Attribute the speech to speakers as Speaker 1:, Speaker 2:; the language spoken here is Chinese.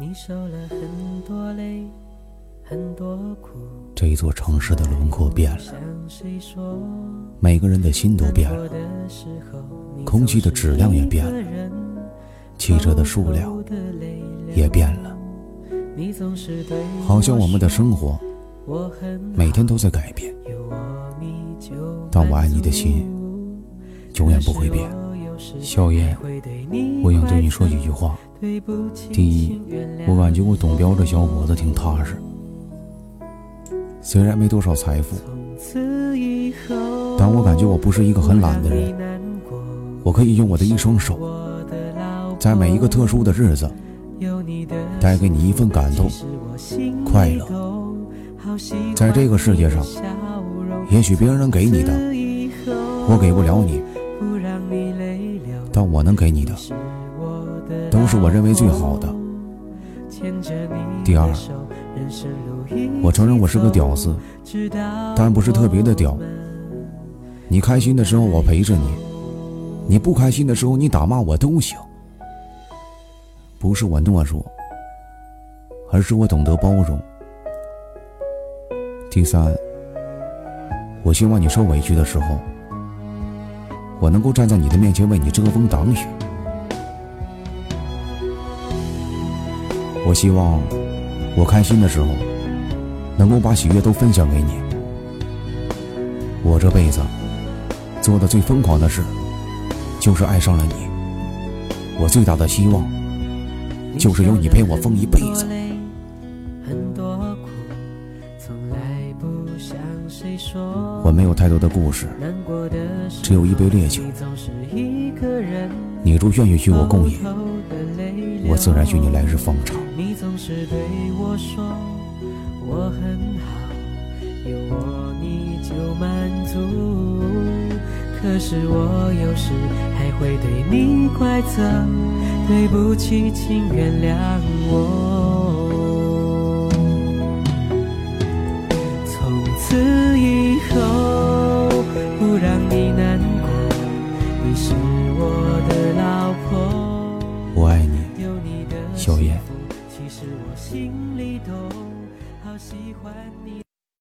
Speaker 1: 你受了很多累，很多苦。这一座城市的轮廓变了，每个人的心都变了，空气的质量也变了，汽车的数量也变了，好像我们的生活每天都在改变，但我爱你的心永远不会变。小燕，我想对你说几句话。第一，我感觉我董彪这小伙子挺踏实，虽然没多少财富，但我感觉我不是一个很懒的人。我可以用我的一双手，在每一个特殊的日子，带给你一份感动、快乐。在这个世界上，也许别人能给你的，我给不了你。但我能给你的，都是我认为最好的。第二，我承认我是个屌丝，但不是特别的屌。你开心的时候我陪着你，你不开心的时候你打骂我都行。不是我懦弱，而是我懂得包容。第三，我希望你受委屈的时候。我能够站在你的面前为你遮风挡雨。我希望我开心的时候能够把喜悦都分享给你。我这辈子做的最疯狂的事就是爱上了你。我最大的希望就是有你陪我疯一辈子。我没有太多的故事，只有一杯烈酒。你若愿意与我共饮，我自然与你来日方长。你总是对我说我很好，有我你就满足。可是我有时还会对你怪责，对不起，请原谅我。此以后不让你难过，你是我的老婆。我爱你，小燕。其实我心里都好喜欢你。